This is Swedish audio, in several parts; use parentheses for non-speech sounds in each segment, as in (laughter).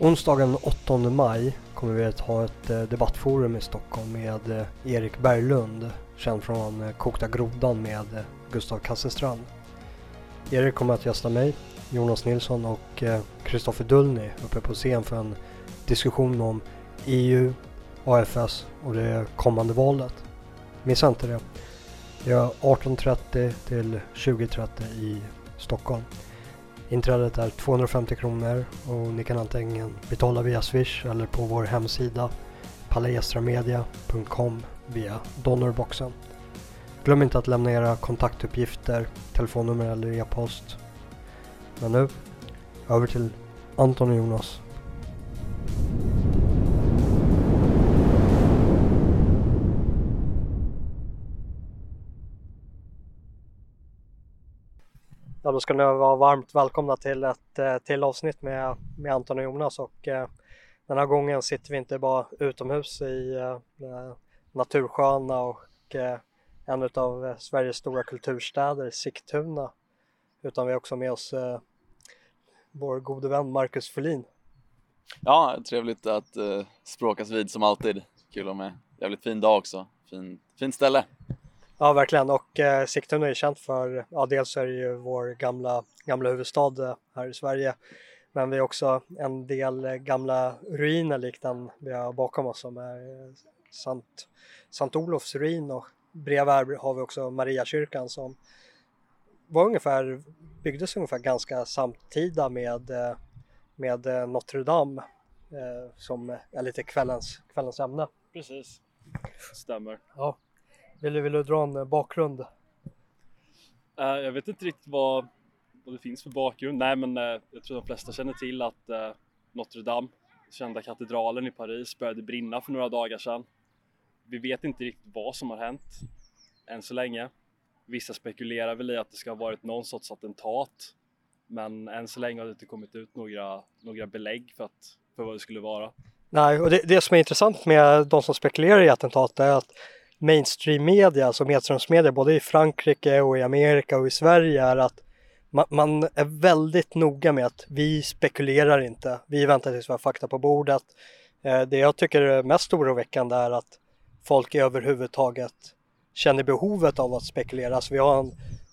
Onsdagen 8 maj kommer vi att ha ett eh, debattforum i Stockholm med eh, Erik Berglund, känd från eh, Kokta grodan med Gustav Kasselstrand. Erik kommer att gästa mig, Jonas Nilsson och Kristoffer Dullny uppe på scen för en diskussion om EU, AFS och det kommande valet. Missa inte det. Det är 18.30 till 20.30 i Stockholm. Inträdet är 250 kronor och ni kan antingen betala via Swish eller på vår hemsida palestramedia.com via donorboxen. Glöm inte att lämna era kontaktuppgifter, telefonnummer eller e-post. Men nu, över till Anton och Jonas. Ja, då ska ni vara varmt välkomna till ett eh, till avsnitt med, med Anton och Jonas och eh, den här gången sitter vi inte bara utomhus i eh, natursköna och eh, en av eh, Sveriges stora kulturstäder, Sigtuna, utan vi har också med oss eh, vår gode vän Marcus Folin. Ja, trevligt att eh, språkas vid som alltid. Kul med jävligt fin dag också. Fin, fint ställe. Ja, verkligen. Och eh, Sigtuna är känt för, ja dels är det ju vår gamla, gamla huvudstad eh, här i Sverige. Men vi har också en del eh, gamla ruiner likt den vi har bakom oss som är eh, Sant, Sant Olofs ruin och bredvid här har vi också Mariakyrkan som var ungefär, byggdes ungefär ganska samtida med, med Notre Dame som är lite kvällens, kvällens ämne. Precis, stämmer. Ja. Vill du, vill du dra en eh, bakgrund? Uh, jag vet inte riktigt vad, vad det finns för bakgrund. Nej, men uh, jag tror de flesta känner till att uh, Notre Dame, kända katedralen i Paris, började brinna för några dagar sedan. Vi vet inte riktigt vad som har hänt än så länge. Vissa spekulerar väl i att det ska ha varit någon sorts attentat, men än så länge har det inte kommit ut några, några belägg för, att, för vad det skulle vara. Nej, och det, det som är intressant med de som spekulerar i attentat är att mainstream media, alltså medströmsmedia, både i Frankrike och i Amerika och i Sverige är att man, man, är väldigt noga med att vi spekulerar inte, vi väntar tills vi har fakta på bordet. Eh, det jag tycker är mest oroväckande är att folk överhuvudtaget känner behovet av att spekulera. Alltså vi har en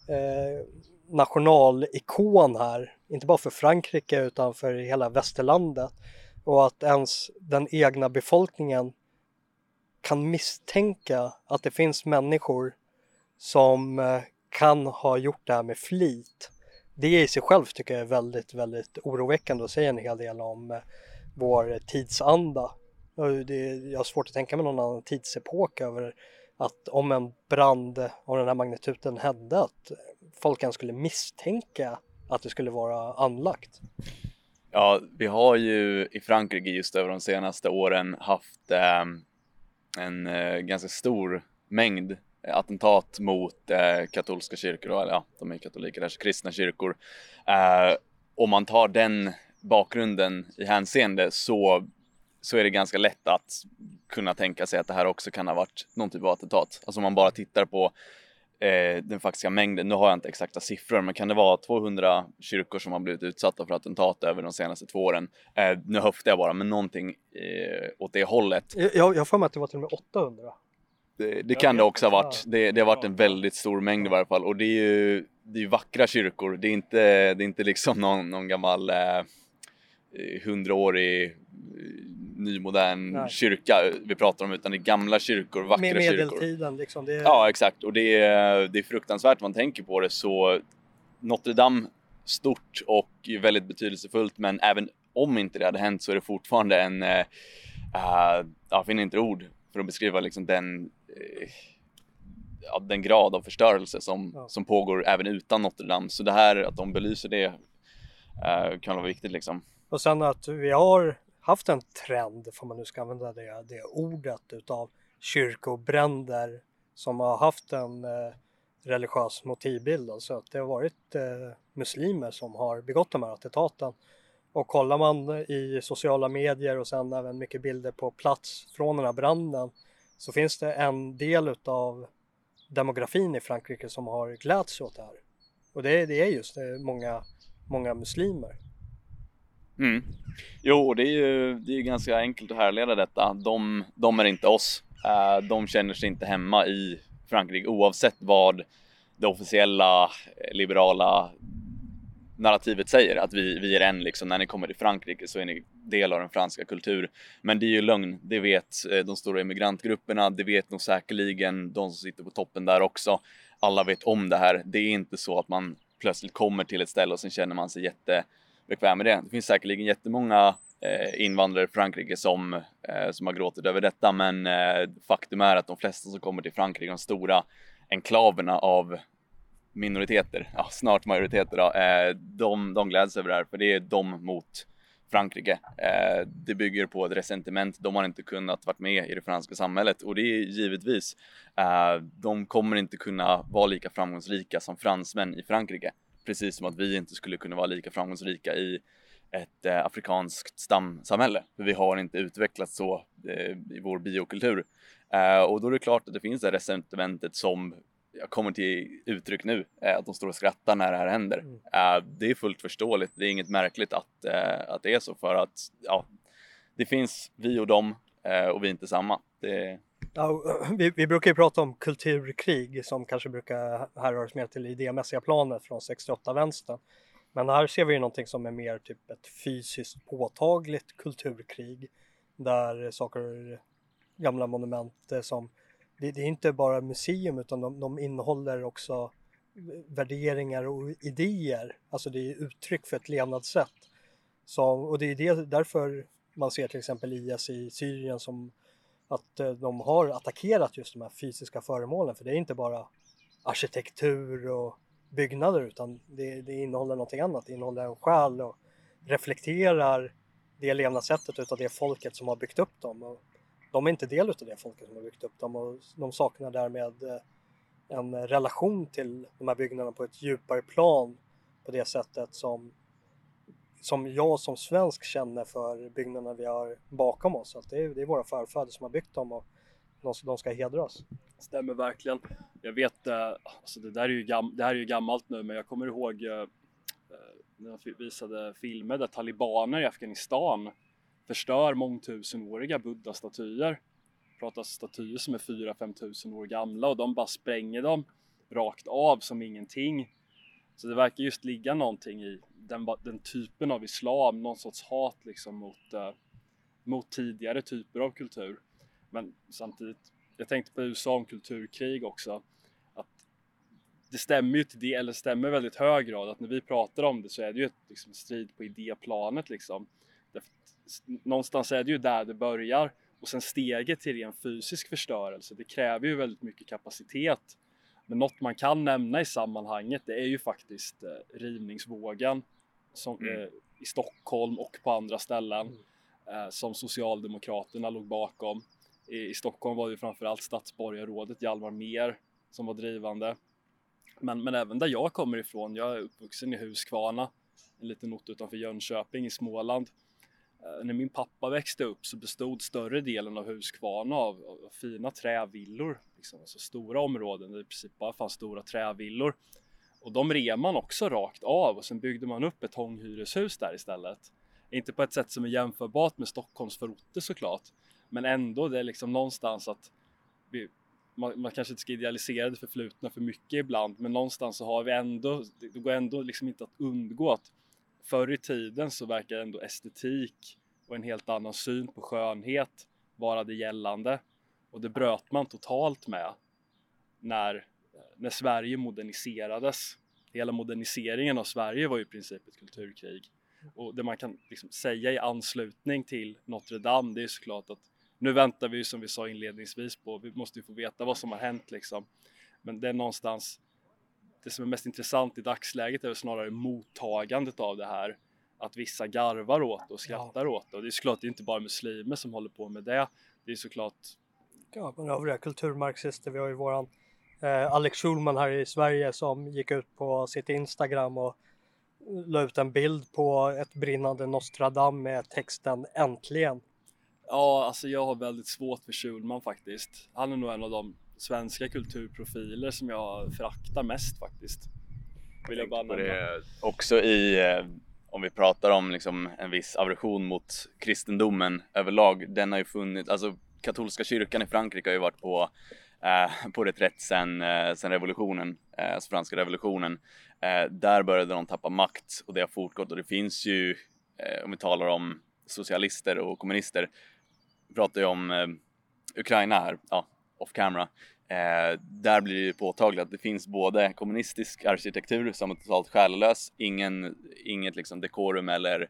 eh, nationalikon här, inte bara för Frankrike utan för hela västerlandet. Och att ens den egna befolkningen kan misstänka att det finns människor som eh, kan ha gjort det här med flit. Det i sig själv tycker jag är väldigt, väldigt oroväckande och säger en hel del om eh, vår tidsanda. jag har svårt att tänka mig någon annan tidsepok över att om en brand av den här magnituden hände att folk ens skulle misstänka att det skulle vara anlagt. Ja, vi har ju i Frankrike just över de senaste åren haft eh, en eh, ganska stor mängd eh, attentat mot eh, katolska kyrkor, eller ja, de är katoliker, alltså kristna kyrkor. Eh, om man tar den bakgrunden i hänseende så, så är det ganska lätt att kunna tänka sig att det här också kan ha varit någon typ av attentat. Alltså om man bara tittar på eh, den faktiska mängden, nu har jag inte exakta siffror, men kan det vara 200 kyrkor som har blivit utsatta för attentat över de senaste två åren? Eh, nu höftar jag bara, men någonting eh, åt det hållet. Jag, har för mig att det var till och med 800. Det, det kan det också ha varit. Det, det, har varit en väldigt stor mängd i varje fall och det är ju, det är vackra kyrkor. Det är inte, det är inte liksom någon, någon gammal eh, nymodern Nej. kyrka vi pratar om utan det är gamla kyrkor, vackra Med medeltiden kyrkor. liksom. Det är... Ja exakt och det är, det är fruktansvärt man tänker på det så Notre Dame stort och väldigt betydelsefullt men även om inte det hade hänt så är det fortfarande en, äh, jag finner inte ord för att beskriva liksom den äh, den grad av förstörelse som, ja. som pågår även utan Notre Dame. Så det här att de belyser det äh, kan vara viktigt liksom. Och sen att vi har haft en trend, får man nu ska använda det, det ordet, utav kyrkobränder som har haft en eh, religiös motivbild. Alltså att det har varit eh, muslimer som har begått de här attentaten. Och kollar man eh, i sociala medier och sen även mycket bilder på plats från den här branden så finns det en del utav demografin i Frankrike som har gläds åt det här. Och det, det är just det, många, många muslimer. Mm. Jo, det är ju det är ganska enkelt att härleda detta. De, de är inte oss. Eh, de känner sig inte hemma i Frankrike oavsett vad det officiella eh, liberala narrativet säger att vi, vi är en liksom, när ni kommer till Frankrike så är ni del av den franska kultur. Men det är ju lögn, det vet eh, de stora immigrantgrupperna, det vet nog säkerligen de som sitter på toppen där också. Alla vet om det här. Det är inte så att man plötsligt kommer till ett ställe och sen känner man sig jätte bekväm med det. Det finns säkerligen jättemånga eh, invandrare i Frankrike som, eh, som har gråtit över detta, men eh, faktum är att de flesta som kommer till Frankrike, de stora enklaverna av minoriteter, ja, snart majoriteter då, eh, de, de gläds över det här för det är de mot Frankrike. Eh, det bygger på ett resentiment. De har inte kunnat vara med i det franska samhället och det är givetvis, eh, de kommer inte kunna vara lika framgångsrika som fransmän i Frankrike. Precis som att vi inte skulle kunna vara lika framgångsrika i ett eh, afrikanskt stamsamhälle. För vi har inte utvecklats så eh, i vår biokultur. Eh, och då är det klart att det finns det resentimentet som jag kommer till uttryck nu, eh, att de står och skrattar när det här händer. Mm. Eh, det är fullt förståeligt, det är inget märkligt att, eh, att det är så för att ja, det finns vi och dem och vi är inte samma. Det... Ja, (clears throat) vi, vi, brukar ju prata om kulturkrig som kanske brukar härröras mer till det idémässiga planet från 68-vänstern. Men här ser vi ju någonting som är mer typ ett fysiskt påtagligt kulturkrig där saker, gamla monument eh, som det, det, är inte bara museum utan de, de innehåller också eh, värderingar och idéer. Alltså det är uttryck för ett levnadssätt. Så, och det är det, därför man ser till exempel IS i Syrien som att eh, de har attackerat just de här fysiska föremålen för det är inte bara arkitektur och byggnader utan det, det innehåller någonting annat. Det innehåller en själ och reflekterar det levnadssättet utav det folket som har byggt upp dem. Och de är inte del av det folket som har byggt upp dem och de saknar därmed eh, en relation till de här byggnaderna på ett djupare plan på det sättet som, som jag som svensk känner för byggnaderna vi har bakom oss. Att det, är, det är våra förfäder som har byggt dem och de, de ska hedras. Stämmer verkligen. Jag vet, eh, alltså det där är ju, gam, det här är ju gammalt nu men jag kommer ihåg eh, eh, när jag visade filmer där talibaner i Afghanistan förstör mångtusenåriga buddha-statyer. Pratar statyer som är 4-5 tusen år gamla och de bara spränger dem rakt av som ingenting. Så det verkar just ligga någonting i den, den typen av islam, någon sorts hat liksom mot, eh, mot tidigare typer av kultur. Men samtidigt, jag tänkte på USA om kulturkrig också. Att det stämmer ju till det, eller stämmer väldigt hög grad att när vi pratar om det så är det ju ett liksom, strid på idéplanet liksom någonstans är det ju där det börjar och sen steget till ren fysisk förstörelse. Det kräver ju väldigt mycket kapacitet. Men något man kan nämna i sammanhanget det är ju faktiskt eh, rivningsvågen som, mm. eh, i Stockholm och på andra ställen mm. eh, som Socialdemokraterna låg bakom. I, I, Stockholm var det framförallt stadsborgarrådet Hjalmar Mer som var drivande. Men, men även där jag kommer ifrån, jag är uppvuxen i Huskvarna, en liten ort utanför Jönköping i Småland. Eh, när min pappa växte upp så bestod större delen av Huskvarna av, av fina trävillor, liksom, alltså stora områden där det i princip bara fanns stora trävillor. Och de rev man också rakt av och sen byggde man upp ett hyreshus där istället. Inte på ett sätt som är jämförbart med Stockholms förorter såklart, men ändå det är liksom någonstans att vi, man, man, kanske inte ska idealisera det förflutna för mycket ibland, men någonstans så har vi ändå, det går ändå liksom inte att undgå att förr i tiden så verkar ändå estetik och en helt annan syn på skönhet vara det gällande och det bröt man totalt med när, när Sverige moderniserades. Hela moderniseringen av Sverige var ju i princip ett kulturkrig och det man kan liksom säga i anslutning till Notre Dame det är såklart att nu väntar vi som vi sa inledningsvis på, vi måste ju få veta vad som har hänt liksom. Men det är någonstans det som är mest intressant i dagsläget är snarare mottagandet av det här. Att vissa garvar åt det och skrattar ja. åt det. Och det är såklart det är inte bara muslimer som håller på med det. Det är såklart Ja, men övriga kulturmarxister. Vi har ju våran eh, Alex Schulman här i Sverige som gick ut på sitt Instagram och la ut en bild på ett brinnande Nostradam med texten Äntligen. Ja, alltså jag har väldigt svårt för Schulman faktiskt. Han är nog en av de svenska kulturprofiler som jag föraktar mest faktiskt. Vill jag bara. Det också i, eh, om vi pratar om liksom en viss aversion mot kristendomen överlag, den har ju funnits, alltså katolska kyrkan i Frankrike har ju varit på, eh, på reträtt sen, eh, sen revolutionen, eh, alltså franska revolutionen. Eh, där började de tappa makt och det har fortgått och det finns ju, om vi talar om socialister och kommunister, vi pratar ju om Ukraina här, ja, off camera. Eh, där blir det ju påtagligt att det finns både kommunistisk arkitektur som är totalt själlös, ingen, inget liksom dekorum eller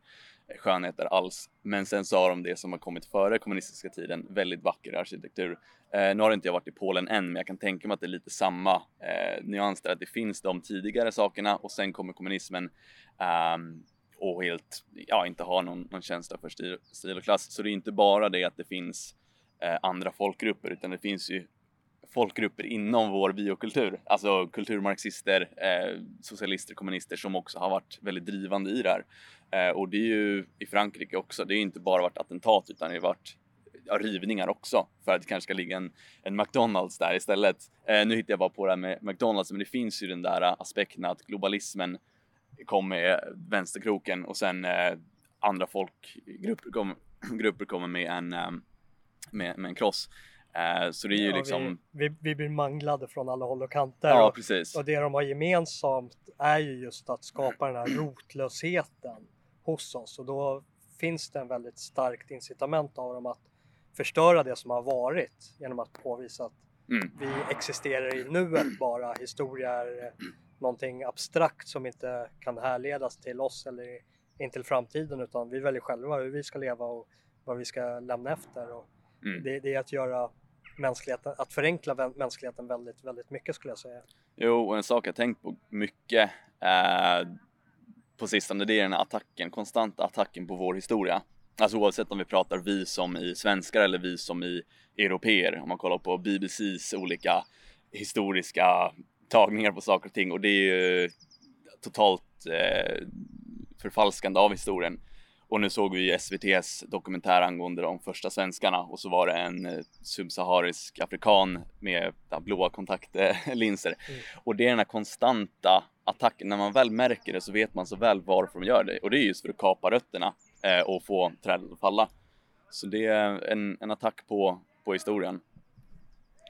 skönheter alls. Men sen så har de det som har kommit före kommunistiska tiden, väldigt vacker arkitektur. Eh, nu har inte jag varit i Polen än, men jag kan tänka mig att det är lite samma eh, nyans där, att det finns de tidigare sakerna och sen kommer kommunismen eh, och helt, ja, inte har någon, någon känsla för stil, stil och klass. Så det är inte bara det att det finns Eh, andra folkgrupper, utan det finns ju folkgrupper inom vår biokultur, alltså kulturmarxister, eh, socialister, kommunister som också har varit väldigt drivande i det här. Eh, och det är ju i Frankrike också, det är inte bara varit attentat utan det har varit ja, rivningar också för att det kanske ska ligga en, en McDonalds där istället. Eh, nu hittar jag bara på det här med McDonalds, men det finns ju den där aspekten att globalismen kom med vänsterkroken och sen eh, andra folkgrupper kom, (clears throat) grupper kommer med en, eh, med, med en kross. Eh, så det är ju ja, liksom... Vi, vi, vi, blir manglade från alla håll och kanter. Ja, och, precis. och det de har gemensamt är ju just att skapa den här rotlösheten hos oss och då finns det en väldigt starkt incitament av dem att förstöra det som har varit genom att påvisa att mm. vi existerar i nuet bara. Historia är någonting abstrakt som inte kan härledas till oss eller in till framtiden utan vi väljer själva hur vi ska leva och vad vi ska lämna efter. Och mm. det, det, är att göra mänskligheten, att förenkla mänskligheten väldigt, väldigt mycket skulle jag säga. Jo, och en sak jag tänkt på mycket eh, på sistone, det är den här attacken, konstanta attacken på vår historia. Alltså oavsett om vi pratar vi som i svenskar eller vi som i europeer. Om man kollar på BBCs olika historiska tagningar på saker och ting och det är ju totalt eh, förfalskande av historien. Och nu såg vi SVTs dokumentär angående de första svenskarna och så var det en eh, subsaharisk afrikan med blåa kontaktlinser. Mm. Och det är den här konstanta attacken. När man väl märker det så vet man så väl varför de gör det och det är just för att kapa rötterna eh, och få trädet att falla. Så det är en, en attack på, på historien.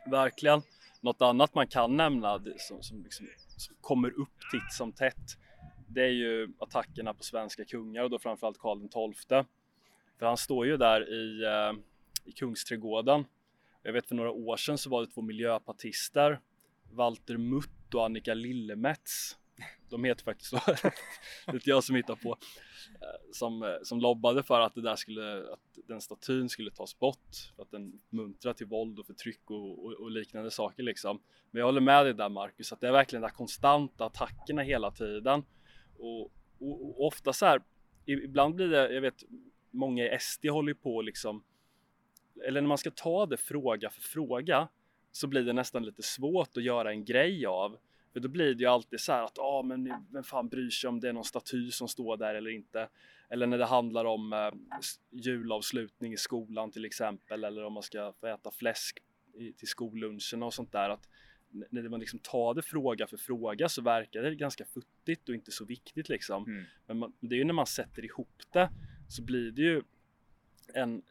Verkligen. Något annat man kan nämna som, som, liksom, som kommer upp titt som tätt det är ju attackerna på svenska kungar och då framförallt Karl XII. För han står ju där i, eh, i Kungsträdgården. Jag vet för några år sedan så var det två miljöpartister, Walter Mutt och Annika Lillemets. De heter faktiskt så, (laughs) det är inte jag som hittar på. Eh, som, eh, som lobbade för att, det där skulle, att den statyn skulle tas bort för att den muntrar till våld och förtryck och, och, och, liknande saker liksom. Men jag håller med dig där Marcus, att det är verkligen de konstanta attackerna hela tiden och, och, och, ofta så här, ibland blir det, jag vet många i SD håller på liksom, eller när man ska ta det fråga för fråga så blir det nästan lite svårt att göra en grej av. För då blir det ju alltid så här att, ja ah, men vem fan bryr sig om det är någon staty som står där eller inte. Eller när det handlar om eh, julavslutning i skolan till exempel eller om man ska få äta fläsk i, till skollunchen och sånt där. Att när man liksom tar det fråga för fråga så verkar det ganska futtigt och inte så viktigt liksom. Mm. Men man, det är ju när man sätter ihop det så blir det ju en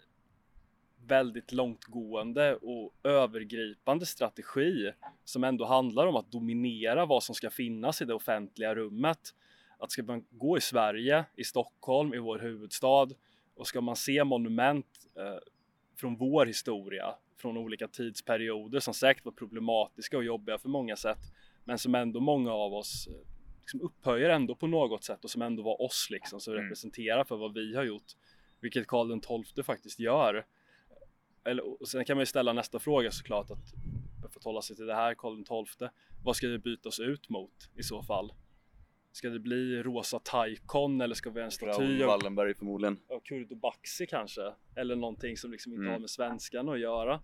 väldigt långtgående och övergripande strategi som ändå handlar om att dominera vad som ska finnas i det offentliga rummet. Att ska man gå i Sverige, i Stockholm, i vår huvudstad och ska man se monument eh, från vår historia från olika tidsperioder som säkert var problematiska och jobbiga för många sätt men som ändå många av oss eh, liksom upphöjer ändå på något sätt och som ändå var oss liksom som mm. representerar för vad vi har gjort vilket Karl XII faktiskt gör. Eller, och sen kan man ju ställa nästa fråga såklart att för att hålla sig till det här Karl XII vad ska det bytas ut mot i så fall? Ska det bli rosa taikon eller ska vi ha en staty av Wallenberg förmodligen. Av Kurdo Baxi kanske? Eller någonting som liksom inte mm. har med svenskan att göra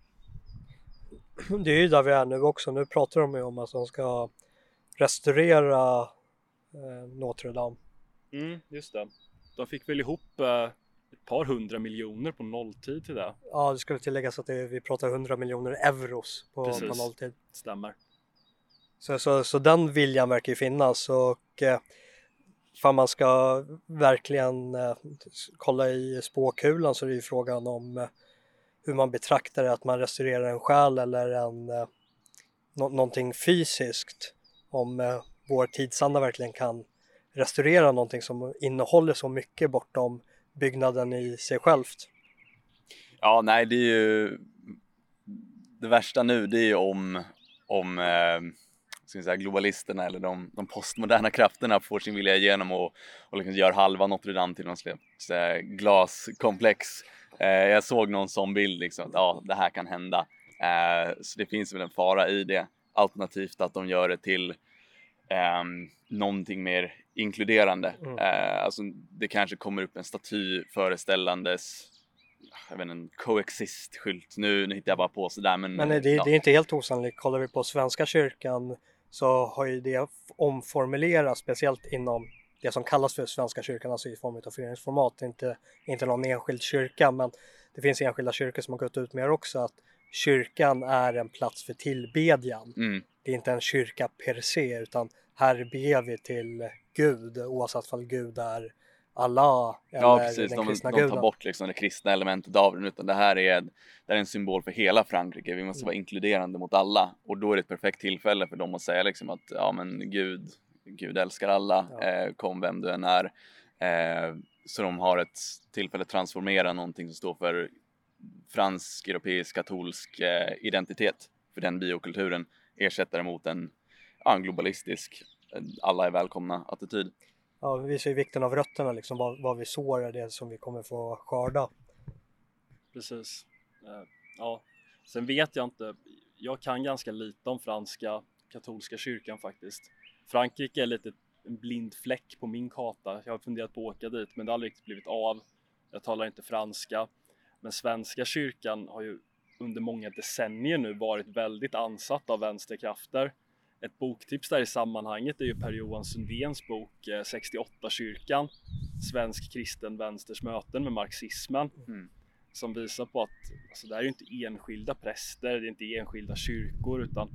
det är ju där vi är nu också. Nu pratar de ju om att de ska restaurera eh, Notre Dame. Mm, just det. De fick väl ihop eh, ett par hundra miljoner på nolltid till det. Ja, det skulle tilläggas att det, vi pratar hundra miljoner euros på, på nolltid. Stämmer. Så, så, så den viljan verkar ju finnas och eh, för man ska verkligen eh, kolla i spåkulan så är det ju frågan om eh, hur man betraktar det, att man restaurerar en själ eller en, eh, nå någonting fysiskt. Om eh, vår tidsanda verkligen kan restaurera någonting som innehåller så mycket bortom byggnaden i sig självt. Ja, nej, det är ju det värsta nu, det är ju om, om eh, ska säga, globalisterna eller de, de postmoderna krafterna får sin vilja igenom och, och liksom gör halva Notre Dame till någon slags glaskomplex. Eh, jag såg någon sån bild liksom, att ja, det här kan hända. Eh, så det finns väl en fara i det. Alternativt att de gör det till eh, någonting mer inkluderande. Mm. Eh, alltså det kanske kommer upp en staty föreställandes jag vet inte, en coexist-skylt. Nu, nu hittar jag bara på sådär men... Men det, ja. det är inte helt osannolikt. Kollar vi på Svenska kyrkan så har ju det omformulerats speciellt inom det som kallas för Svenska kyrkan, alltså i form av föreningsformat. Inte, inte någon enskild kyrka men det finns enskilda kyrkor som har gått ut med också att kyrkan är en plats för tillbedjan. Mm. Det är inte en kyrka per se utan här ber vi till Gud oavsett om Gud är Allah eller ja, precis. den kristna de, de tar bort liksom det kristna elementet av den utan det här är, det är en symbol för hela Frankrike. Vi måste mm. vara inkluderande mot alla och då är det ett perfekt tillfälle för dem att säga liksom att ja men Gud, Gud älskar alla, ja. eh, kom vem du än är. Eh, så de har ett tillfälle att transformera någonting som står för fransk, europeisk, katolsk eh, identitet för den biokulturen ersätta det mot en, ja, en globalistisk, alla är välkomna attityd ja, visar ju vikten av rötterna liksom, vad, vad vi sår är det som vi kommer få skörda. Precis. Eh, ja, sen vet jag inte, jag kan ganska lite om franska katolska kyrkan faktiskt. Frankrike är lite en blind fläck på min karta. Jag har funderat på att åka dit men det har aldrig riktigt blivit av. Jag talar inte franska. Men svenska kyrkan har ju under många decennier nu varit väldigt ansatt av vänsterkrafter ett boktips där i sammanhanget är ju Per-Johan Sundéns bok 68-kyrkan eh, Svensk kristen vänsters möten med marxismen mm. som visar på att alltså, det här är ju inte enskilda präster, det är inte enskilda kyrkor utan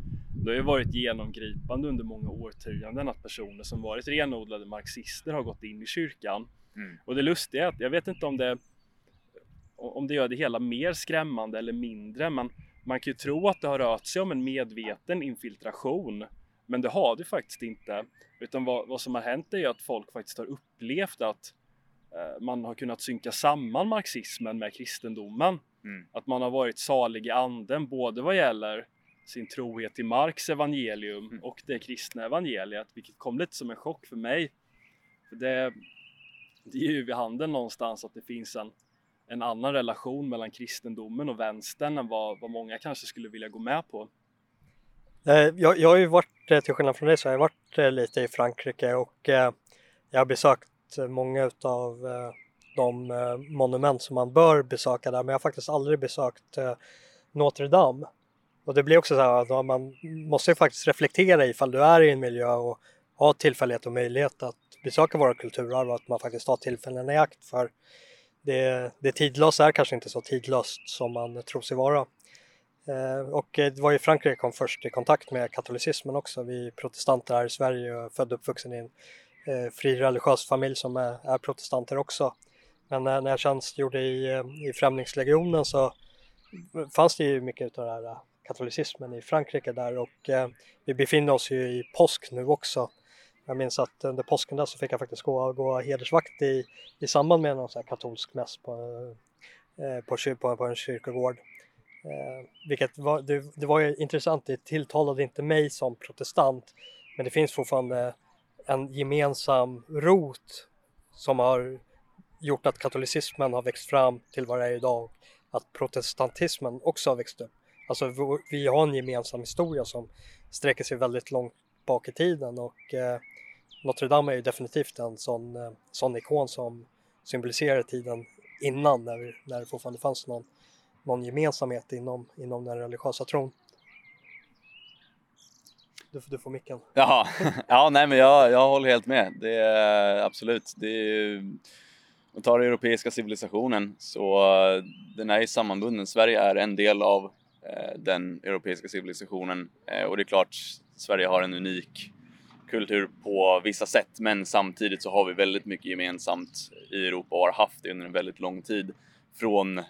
det har ju varit genomgripande under många årtionden att personer som varit renodlade marxister har gått in i kyrkan. Mm. Och det lustiga är att jag vet inte om det om det gör det hela mer skrämmande eller mindre men man kan ju tro att det har rört sig om en medveten infiltration men det har det faktiskt inte. Utan vad, vad som har hänt är ju att folk faktiskt har upplevt att eh, man har kunnat synka samman marxismen med kristendomen. Mm. Att man har varit salig i anden både vad gäller sin trohet till Marx evangelium mm. och det kristna evangeliet, vilket kom lite som en chock för mig. För det, det är ju vid handen någonstans att det finns en en annan relation mellan kristendomen och vänstern än vad, vad många kanske skulle vilja gå med på. Eh, jag, jag har ju varit, eh, till skillnad från dig, så har jag varit eh, lite i Frankrike och jag har besökt många av de monument som man bör besöka där men jag har faktiskt aldrig besökt Notre Dame. Och det blir också så här att man måste ju faktiskt reflektera ifall du är i en miljö och har tillfällighet och möjlighet att besöka våra kulturarv och att man faktiskt tar tillfällen i akt för det, det tidlösa är kanske inte så tidlöst som man tror sig vara. Eh, och det var ju Frankrike kom först i kontakt med katolicismen också. Vi protestanter här i Sverige och född och uppvuxen i en eh, fri religiös familj som är, är protestanter också. Men eh, när, jag tjänstgjorde i, i Främlingslegionen så fanns det ju mycket av den här katolicismen i Frankrike där och vi befinner oss ju i påsk nu också jag minns att under påsken där så fick jag faktiskt gå, gå hedersvakt i, i samband med någon sån här katolsk mäss på, eh, på, på, på en kyrkogård. Eh, vilket var, det, det var ju intressant, det tilltalade inte mig som protestant men det finns fortfarande en gemensam rot som har gjort att katolicismen har växt fram till vad det är idag. Att protestantismen också har växt upp. Alltså vi har en gemensam historia som sträcker sig väldigt långt bak i tiden och eh, Notre Dame är ju definitivt en sån, eh, sån ikon som symboliserar tiden innan när, när det fortfarande fanns någon, någon gemensamhet inom, inom den religiösa tron. Du, du får micken. (laughs) Jaha, ja nej men jag, jag håller helt med. Det är absolut, det är om man tar den europeiska civilisationen så eh, den är ju sammanbunden. Sverige är en del av eh, den europeiska civilisationen eh, och det är klart Sverige har en unik kultur på vissa sätt men samtidigt så har vi väldigt mycket gemensamt i Europa och har haft det under en väldigt lång tid. Från eh,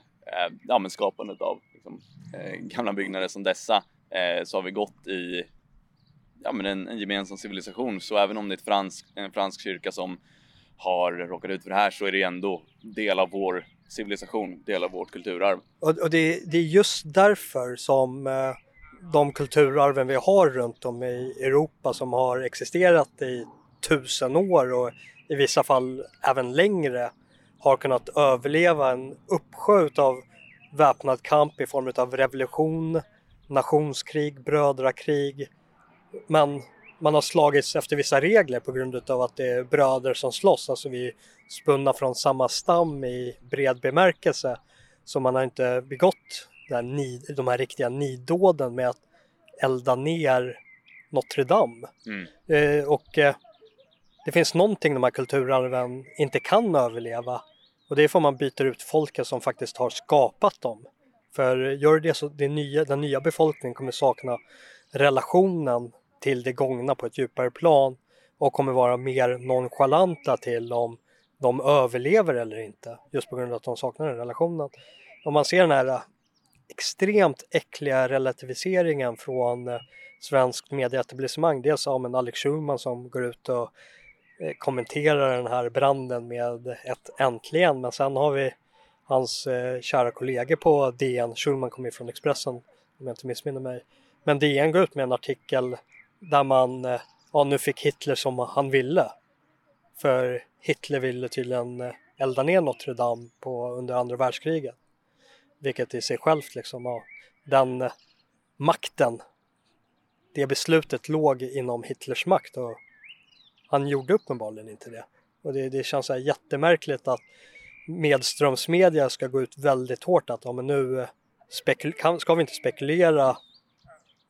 ja, men skapandet av liksom, eh, gamla byggnader som dessa eh, så har vi gått i ja, men en, en gemensam civilisation. Så även om det är ett fransk, en fransk kyrka som har råkat ut för det här så är det ändå del av vår civilisation, del av vårt kulturarv. Och, och det, det, är just därför som eh, de kulturarven vi har runt om i Europa som har existerat i tusen år och i vissa fall även längre har kunnat överleva en uppsjö av väpnad kamp i form av revolution, nationskrig, brödrakrig. Men man har slagits efter vissa regler på grund av att det är bröder som slåss, alltså vi är spunna från samma stam i bred bemärkelse. Så man har inte begått de här riktiga niddåden med att elda ner Notre Dame. Mm. Eh, och eh, det finns någonting de här kulturarven inte kan överleva och det är för man byter ut folket som faktiskt har skapat dem. För gör det så det nya, den nya befolkningen kommer sakna relationen till det gångna på ett djupare plan och kommer vara mer nonchalanta till om de överlever eller inte just på grund av att de saknar den relationen. Om man ser den här extremt äckliga relativiseringen från eh, svenskt medieetablissemang. Dels av en Alex Schulman som går ut och eh, kommenterar den här branden med ett äntligen men sen har vi hans eh, kära kollegor på DN, Schulman kommer från Expressen om jag inte missminner mig. Men DN går ut med en artikel där man, eh, ja nu fick Hitler som han ville. För Hitler ville tydligen eh, elda ner Notre Dame på, under andra världskriget. Vilket i sig självt liksom, ja, den makten, det beslutet låg inom Hitlers makt och han gjorde uppenbarligen inte det. Och det, det känns så här jättemärkligt att medströmsmedia ska gå ut väldigt hårt att ja, men nu eh, kan, ska vi inte spekulera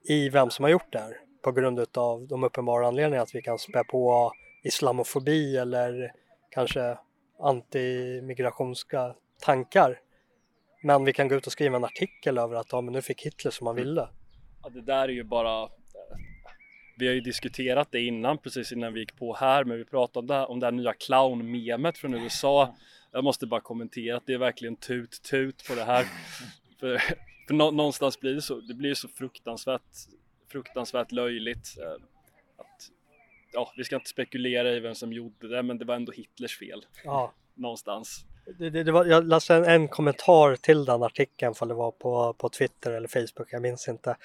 i vem som har gjort det här på grund av de uppenbara anledningarna att vi kan spä på islamofobi eller kanske antimigrationska tankar. Men vi kan gå ut och skriva en artikel över att ja, men nu fick Hitler som han ville. Ja, det där är ju bara vi har ju diskuterat det innan, precis innan vi gick på här, men vi pratade om det här, om det här nya clown-memet från USA. Jag måste bara kommentera att det är verkligen tut-tut på det här. (laughs) för, för någonstans blir det så, det blir så fruktansvärt fruktansvärt löjligt. Eh, att, ja, vi ska inte spekulera i vem som gjorde det, men det var ändå Hitlers fel. Ja. Någonstans. Det, det, det var, jag läste en, en, kommentar till den artikeln, för det var på, på Twitter eller Facebook, jag minns inte.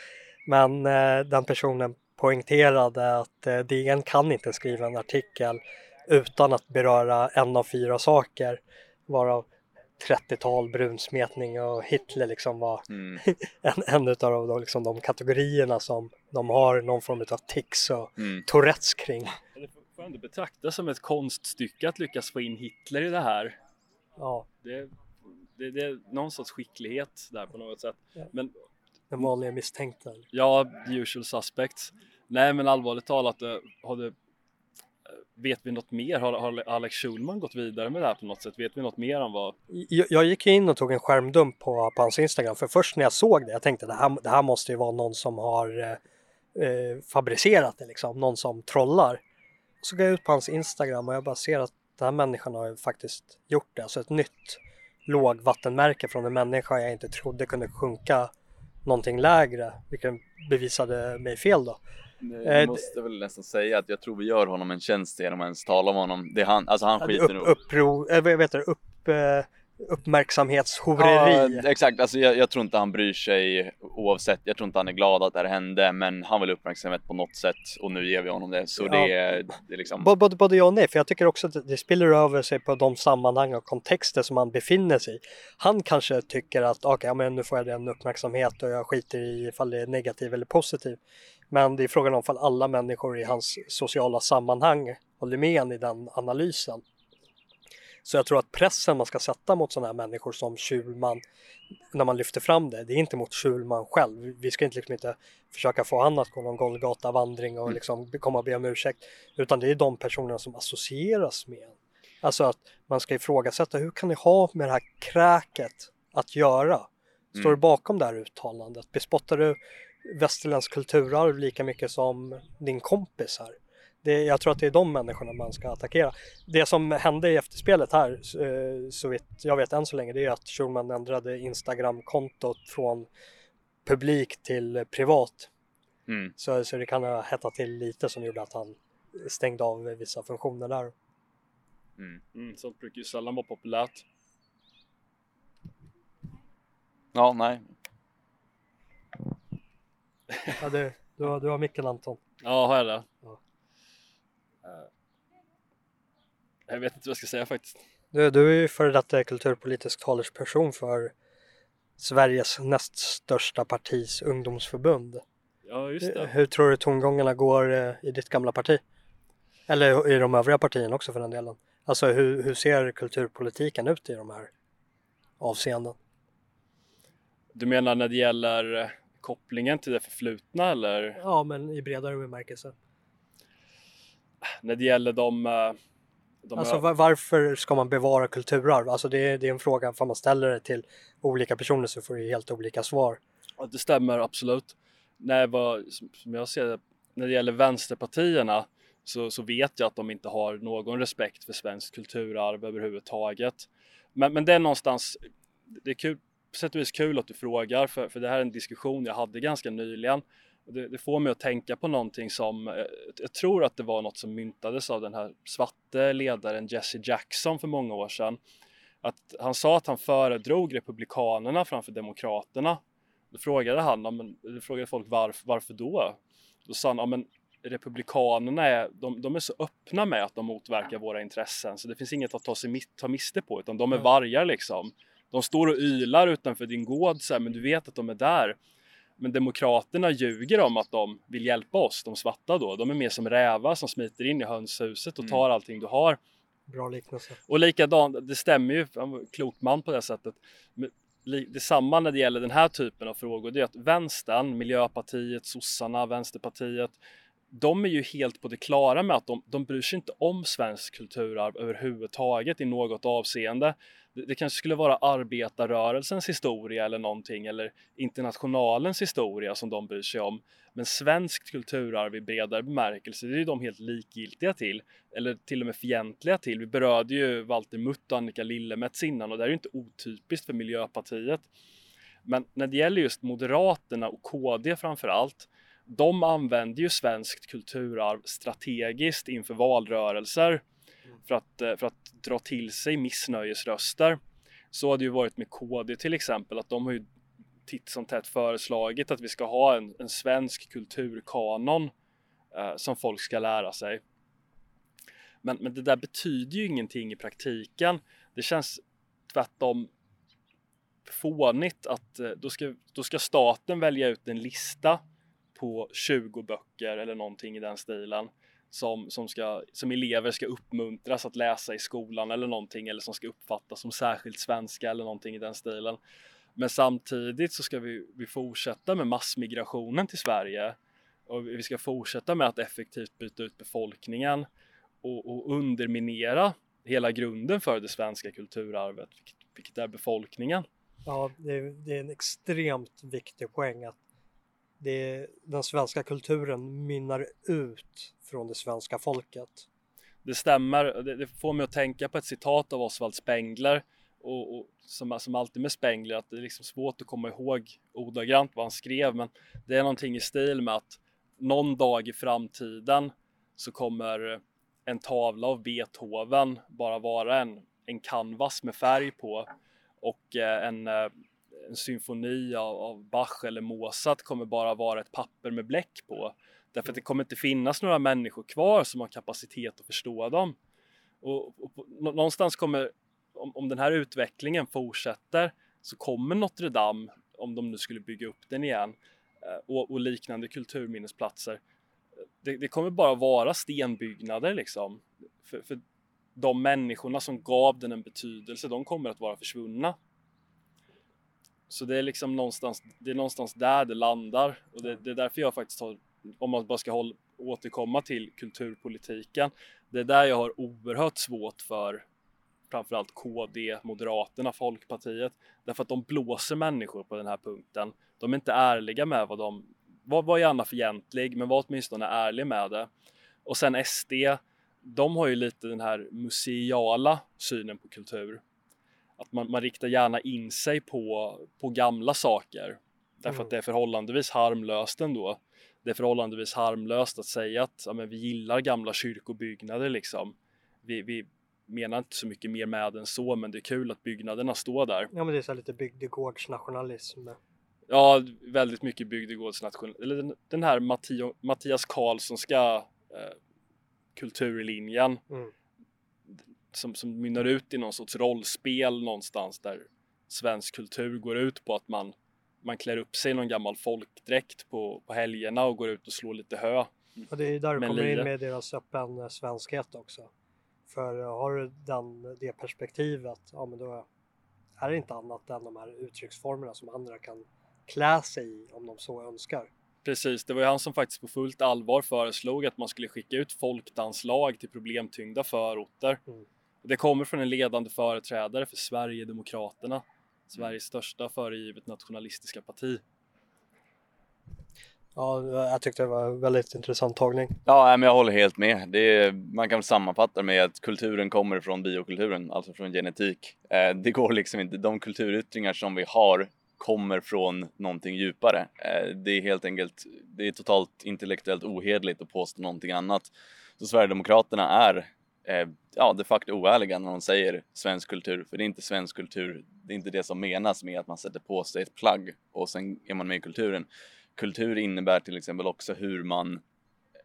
Men eh, den personen poängterade att eh, DN kan inte skriva en artikel utan att beröra en av fyra saker, varav 30-tal brunsmetning och Hitler liksom var mm. (laughs) en, en av de, liksom, de kategorierna som de har någon form av tics och mm. Tourettes kring. Det får ändå betraktas som ett konststycke att lyckas få in Hitler i det här. Ja. Det, det, det är någon sorts skicklighet där på något sätt. Ja. Men, Den vanliga misstänkta. Ja, the usual suspects. Nej men allvarligt talat, eh, har det Vet vi något mer? Har, har Alex Schulman gått vidare med det här på något sätt? Vet vi något mer om vad? Jag, jag gick in och tog en skärmdump på, på hans Instagram för först när jag såg det, jag tänkte det här, det här måste ju vara någon som har eh, eh fabricerat det liksom, någon som trollar. Så går jag ut på hans Instagram och jag bara ser att den här människan har ju faktiskt gjort det, alltså ett nytt lågvattenmärke från en människa jag inte trodde kunde sjunka någonting lägre, vilket bevisade mig fel då. Jag eh, måste väl nästan säga att jag tror vi gör honom en tjänst genom att ens tala om honom. Det är han, alltså han skiter upp, nog. Uppro, äh, vad heter det, upp, eh, uppmärksamhetshoreri. Ja, exakt, alltså jag, jag, tror inte han bryr sig oavsett. Jag tror inte han är glad att det här hände, men han vill uppmärksamhet på något sätt och nu ger vi honom det. Så ja. det, är, det är liksom. Både, både ja och nej, för jag tycker också att det spiller över sig på de sammanhang och kontexter som han befinner sig i. Han kanske tycker att okej, okay, men nu får jag den uppmärksamhet och jag skiter i ifall det är negativ eller positiv. Men det är frågan om ifall alla människor i hans sociala sammanhang håller med i den analysen. Så jag tror att pressen man ska sätta mot sådana här människor som Schulman när man lyfter fram det, det är inte mot Schulman själv. Vi ska inte, liksom inte försöka få han att gå någon Golgata-vandring och mm. liksom komma och be om ursäkt. Utan det är de personerna som associeras med en. Alltså att man ska ifrågasätta, hur kan ni ha med det här kräket att göra? Står mm. du bakom det här uttalandet? Bespottar du västerländsk kulturarv lika mycket som din kompis här? Det, jag tror att det är de människorna man ska attackera. Det som hände i efterspelet här, eh, så vitt jag vet än så länge, det är att Schulman ändrade Instagram-kontot från publik till privat. Mm. Så, så det kan ha hettat till lite som gjorde att han stängde av vissa funktioner där. Mm. Mm, sånt brukar ju sällan vara populärt. Ja, nej. Ja, det, du, har, du har micken Anton. Ja, har jag det? Ja. Eh, Jag vet inte vad jag ska säga faktiskt. Du, du är ju före detta kulturpolitisk talesperson för Sveriges näst största partis ungdomsförbund. Ja, just det. Hur tror du tongångarna går eh, i ditt gamla parti? Eller i de övriga partierna också för den delen. Alltså hur, hur ser kulturpolitiken ut i de här avseenden? Du menar när det gäller eh, kopplingen till det förflutna eller Ja, men i bredare bemärkelse. När det gäller de, eh, de Alltså va- varför ska man bevara kulturarv? Alltså det är, det är en fråga, för man ställer det till olika personer så får du helt olika svar. Ja, det stämmer absolut. Vad, som som jag ser det, när det gäller vänsterpartierna så, så vet jag att de inte har någon respekt för svenskt kulturarv överhuvudtaget. Men, men det är någonstans, det är kul, på sätt och vis kul att du frågar för, för det här är en diskussion jag hade ganska nyligen. Det, det får mig att tänka på någonting som, eh, jag tror att det var något som myntades av den här svarte ledaren Jesse Jackson för många år sedan. Att han sa att han föredrog republikanerna framför demokraterna då frågade han, ja, men, då frågade folk varför, varför då? Då sa han, ja, men republikanerna är, de, de är så öppna med att de motverkar våra intressen så det finns inget att ta, sig, ta miste på utan de är vargar liksom. De står och ylar utanför din gård så här, men du vet att de är där. Men demokraterna ljuger om att de vill hjälpa oss, de svarta då. De är mer som rävar som smiter in i hönshuset och Mm. tar allting du har. Bra liknelse. Och likadant, det stämmer ju, han var en klok man på det sättet. Men Detsamma när det gäller den här typen av frågor, det är att vänstern, Miljöpartiet, sossarna, Vänsterpartiet, de är ju helt på det klara med att de, de bryr sig inte om svensk kulturarv överhuvudtaget i något avseende. Det, det kanske skulle vara arbetarrörelsens historia eller någonting eller internationalens historia som de bryr sig om. Men svenskt kulturarv i bredare bemärkelse, det är ju de helt likgiltiga till eller till och med fientliga till. Vi berörde ju Walter Mutt och Annika Lillemets innan och det är ju inte otypiskt för Miljöpartiet. Men när det gäller just Moderaterna och KD framför allt, de använder ju svenskt kulturarv strategiskt inför valrörelser för att, eh, för att dra till sig missnöjesröster. Så har det ju varit med KD till exempel, att de har ju titt som tätt föreslagit att vi ska ha en, en svensk kulturkanon eh, som folk ska lära sig. Men, men det där betyder ju ingenting i praktiken. Det känns tvärtom fånigt att eh, då ska, då ska staten välja ut en lista på 20 böcker eller någonting i den stilen som, som, ska, som elever ska uppmuntras att läsa i skolan eller någonting eller som ska uppfattas som särskilt svenska eller någonting i den stilen. Men samtidigt så ska vi, vi fortsätta med massmigrationen till Sverige och vi ska fortsätta med att effektivt byta ut befolkningen och, och underminera hela grunden för det svenska kulturarvet, vilket, vilket är befolkningen. Ja, det är, det är en extremt viktig poäng att det är, den svenska kulturen mynnar ut från det svenska folket. Det stämmer, det, det får mig att tänka på ett citat av Oswald Spengler och, och som, som alltid med Spengler att det är liksom svårt att komma ihåg ordagrant vad han skrev men det är någonting i stil med att någon dag i framtiden så kommer en tavla av Beethoven bara vara en, en canvas med färg på och eh, en, eh, en symfoni av, av Bach eller Mozart kommer bara vara ett papper med bläck på. Därför att det kommer inte finnas några människor kvar som har kapacitet att förstå dem. Och, och, någonstans kommer, om, om den här utvecklingen fortsätter, så kommer Notre Dame, om de nu skulle bygga upp den igen, eh, och, och liknande kulturminnesplatser, det, det kommer bara vara stenbyggnader liksom. För, för de människorna som gav den en betydelse, de kommer att vara försvunna. Så det är liksom någonstans, det är någonstans där det landar och det, det är därför jag faktiskt har, om man bara ska hålla, återkomma till kulturpolitiken, det är där jag har oerhört svårt för framförallt KD, Moderaterna, Folkpartiet, därför att de blåser människor på den här punkten. De är inte ärliga med vad de, var, var gärna fientlig, men var åtminstone ärlig med det. Och sen SD, de har ju lite den här museala synen på kultur. Att man, man riktar gärna in sig på, på gamla saker därför Mm. att det är förhållandevis harmlöst ändå. Det är förhållandevis harmlöst att säga att ja, men vi gillar gamla kyrkobyggnader liksom. Vi, vi menar inte så mycket mer med än så men det är kul att byggnaderna står där. Ja men det är så lite bygdegårdsnationalism. Ja, väldigt mycket bygdegårdsnation. Eller den, den här Mattio, Mattias Karlssonska eh, kulturlinjen Mm. Som, som mynnar ut i någon sorts rollspel någonstans där svensk kultur går ut på att man, man klär upp sig i någon gammal folkdräkt på, på helgerna och går ut och slår lite hö. Och det är där du kommer in med deras öppen eh, svenskhet också. För eh, har du den, det perspektivet, ja men då är det inte annat än de här uttrycksformerna som andra kan klä sig i om de så önskar. Precis, det var ju han som faktiskt på fullt allvar föreslog att man skulle skicka ut folkdanslag till problemtyngda förorter. Mm. Det kommer från en ledande företrädare för Sverigedemokraterna, Sveriges största föregivet nationalistiska parti. Ja, jag tyckte det var en väldigt intressant tagning. Ja, men jag håller helt med. Det är, man kan sammanfatta det med att kulturen kommer från biokulturen, alltså från genetik. Eh, det går liksom inte, de kulturyttringar som vi har kommer från någonting djupare. Eh, det är helt enkelt, det är totalt intellektuellt ohederligt att påstå någonting annat. Så Sverigedemokraterna är eh, ja, de facto oärliga när de säger svensk kultur, för det är inte svensk kultur, det är inte det som menas med att man sätter på sig ett plagg och sen är man med i kulturen. Kultur innebär till exempel också hur man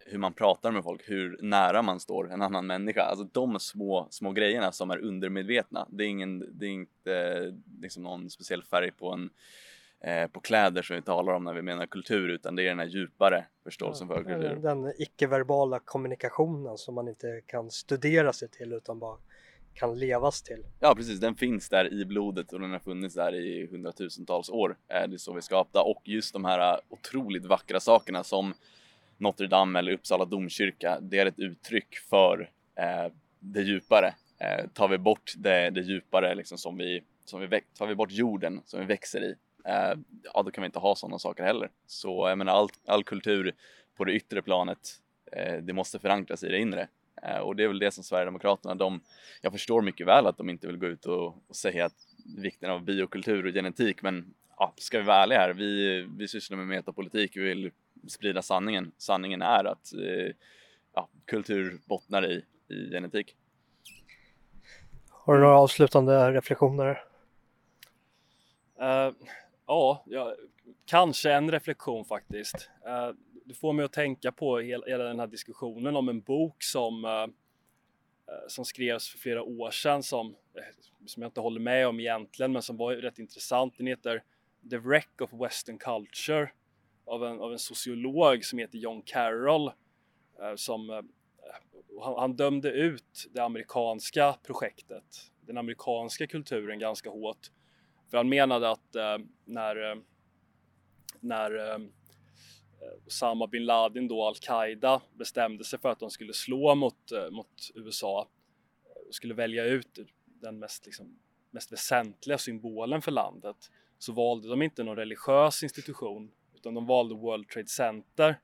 hur man pratar med folk, hur nära man står en annan människa. Alltså de små, små grejerna som är undermedvetna. Det är, ingen, det är inte eh, liksom någon speciell färg på, en, eh, på kläder som vi talar om när vi menar kultur, utan det är den här djupare förståelsen för kultur. Den icke-verbala kommunikationen som man inte kan studera sig till utan bara kan levas till. Ja precis, den finns där i blodet och den har funnits där i hundratusentals år. Eh, Det är så vi skapar och just de här eh, otroligt vackra sakerna som Notre Dame eller Uppsala domkyrka, det är ett uttryck för eh, det djupare. Eh, tar vi bort det, det djupare liksom som vi, som vi tar vi bort jorden som vi växer i, eh, ja då kan vi inte ha sådana saker heller. Så jag menar all, all kultur på det yttre planet, eh, det måste förankras i det inre. Eh, och det är väl det som Sverigedemokraterna, de, jag förstår mycket väl att de inte vill gå ut och, och säga att vikten av biokultur och genetik, men ja, ska vi vara ärliga här, vi, vi sysslar med metapolitik, vi vill sprida sanningen. Sanningen är att eh, ja, kultur bottnar i, i genetik. Har du några avslutande reflektioner? Eh, ja, ja, kanske en reflektion faktiskt. Eh, du får mig att tänka på hela, den här diskussionen om en bok som, eh, eh, som skrevs för flera år sedan som, som jag inte håller med om egentligen men som var rätt intressant. Den heter The Wreck of Western Culture av en, av en sociolog som heter John Carroll som han, han dömde ut det amerikanska projektet, den amerikanska kulturen ganska hårt. För han menade att eh, när, eh, när eh, Osama bin Laden då, Al-Qaida, bestämde sig för att de skulle slå mot, eh, mot USA och skulle välja ut den mest, liksom, mest väsentliga symbolen för landet så valde de inte någon religiös institution utan de valde World Trade Center.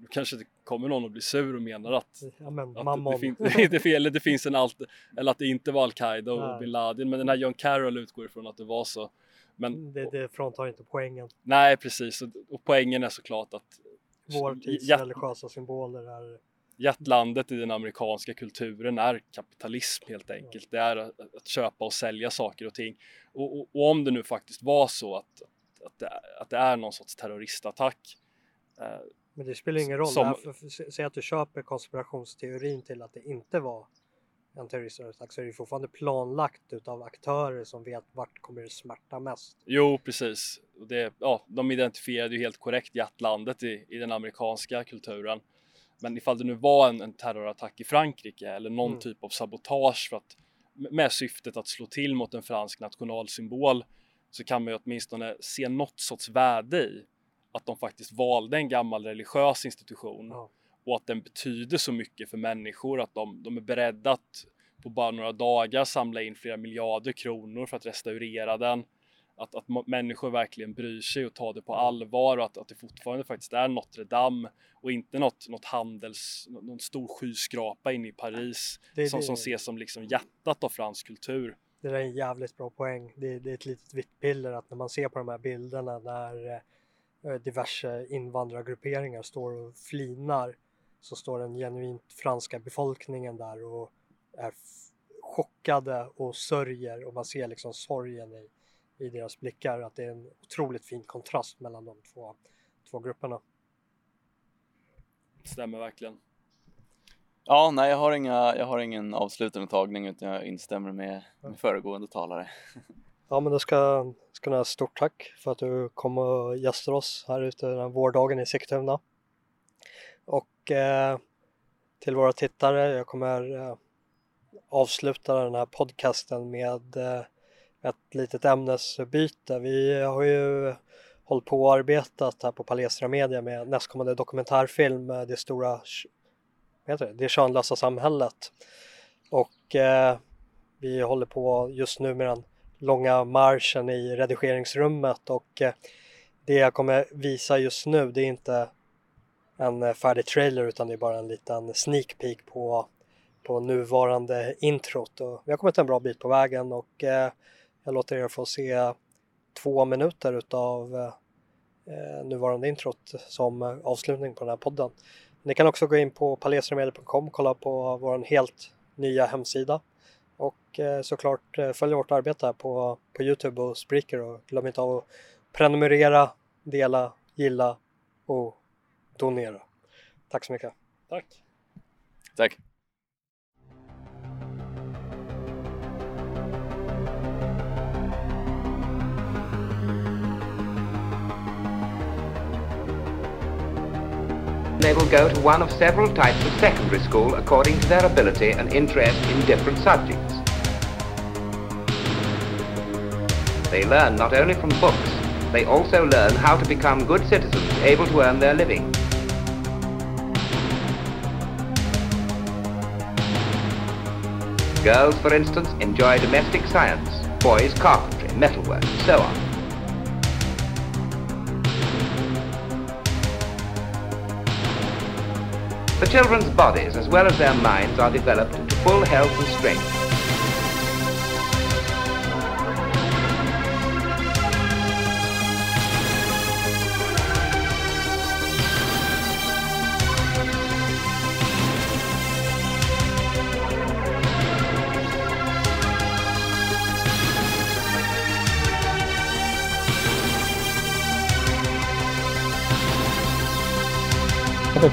Nu kanske det kommer någon att bli sur och menar att Ja, men, att det, fin- (laughs) det, fel, det finns en alt eller att det inte var Al-Qaida och Nej. bin Laden men den här John Carroll utgår ifrån att det var så. Men det, det fråntar inte poängen. nej precis och, och poängen är såklart att Vår tids Hjärt- religiösa symboler är hjärtlandet i den amerikanska kulturen är kapitalism helt enkelt. Det är att, att köpa och sälja saker och ting. Och, och, och om det nu faktiskt var så att, att, det, att det är någon sorts terroristattack eh, Men det spelar ingen roll. Som- för- säg att du köper konspirationsteorin till att det inte var en terroristattack så är det fortfarande planlagt utav aktörer som vet vart kommer det smärta mest. Jo, precis. Det, ja, de identifierade ju helt korrekt hjärtlandet i, i den amerikanska kulturen. Men ifall det nu var en, en terrorattack i Frankrike eller någon Mm. typ av sabotage för att, med syftet att slå till mot en fransk nationalsymbol så kan man ju åtminstone se något sorts värde i att de faktiskt valde en gammal religiös institution Ja. och att den betyder så mycket för människor att de, de är beredda att på bara några dagar samla in flera miljarder kronor för att restaurera den. att, att människor verkligen bryr sig och tar det på allvar och att, att det fortfarande faktiskt är Notre Dame och inte något, något handels, någon stor skyskrapa inne i Paris det, som, det, som ses som liksom hjärtat av fransk kultur. Det är en jävligt bra poäng. Det, det är ett litet vitt piller att när man ser på de här bilderna där eh, diverse invandrargrupperingar står och flinar så står den genuint franska befolkningen där och är chockade och sörjer och man ser liksom sorgen i, i deras blickar. Att det är en otroligt fin kontrast mellan de två, två grupperna. Stämmer verkligen. Ja, nej jag har, inga, jag har ingen avslutande tagning utan jag instämmer med, med föregående talare. (laughs) Ja men då ska, ska ha stort tack för att du kom och gästade oss här ute den här vårdagen i Sigtuna. Och eh, till våra tittare, jag kommer eh, avsluta den här podcasten med eh, ett litet ämnesbyte. Vi har ju hållit på och arbetat här på Palestra Media med nästkommande dokumentärfilm, eh, Det stora heter det, det könlösa samhället. Och eh, vi håller på just nu med den långa marschen i redigeringsrummet och eh, det jag kommer visa just nu det är inte en eh, färdig trailer utan det är bara en liten sneak peek på, på nuvarande introt. Och vi har kommit en bra bit på vägen och eh, jag låter er få se två minuter utav nuvarande introt som avslutning på den här podden. Ni kan också gå in på palestromedia.com och kolla på vår helt nya hemsida och eh, såklart eh, följa vårt arbete här på, på Youtube och Spreaker och glöm inte av att prenumerera, dela, gilla och donera. Tack så mycket. Tack. Tack. They will go to one of several types of secondary school according to their ability and interest in different subjects. They learn not only from books, they also learn how to become good citizens able to earn their living. Girls, for instance, enjoy domestic science, boys carpentry, metalwork, and so on. The children's bodies as well as their minds are developed to full health and strength.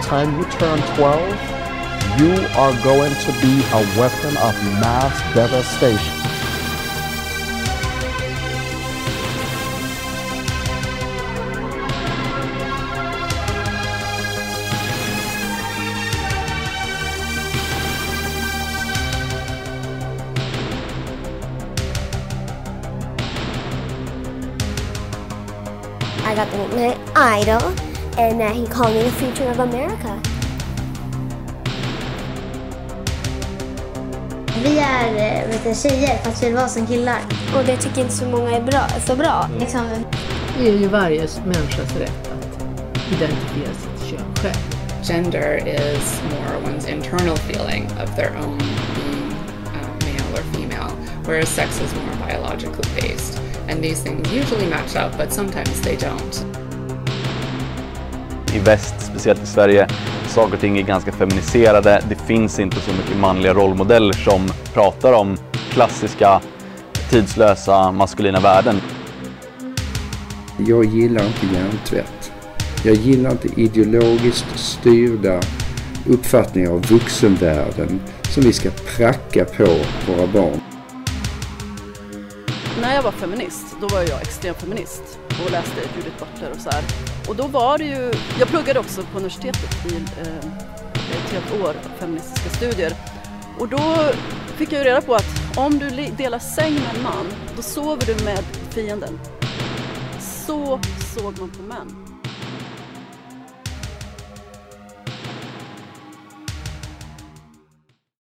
Time you turn 12, you are going to be a weapon of mass devastation. I got the name Idol and uh, he called me the future of America. Vi är eh, vet du, tjejer fast vi var som killar. Och det tycker inte så många är bra, så bra. Mm. Liksom. Det är ju varje människas rätt att identifiera sitt kön själv. Gender is more one's internal feeling of their own being uh, male or female, whereas sex is more biologically based. And these things usually match up, but sometimes they don't. I väst, speciellt i Sverige, saker och ting är ganska feminiserade. Det finns inte så mycket manliga rollmodeller som pratar om klassiska, tidslösa, maskulina värden. Jag gillar inte hjärntvätt. Jag gillar inte ideologiskt styrda uppfattningar av vuxenvärlden som vi ska pracka på våra barn. När jag var feminist, då var jag extrem feminist och läste Judith Butler och så här. Och då var det ju, jag pluggade också på universitetet i eh, ett helt år feministiska studier. Och då fick jag ju reda på att om du delar säng med en man, då sover du med fienden. Så såg man på män.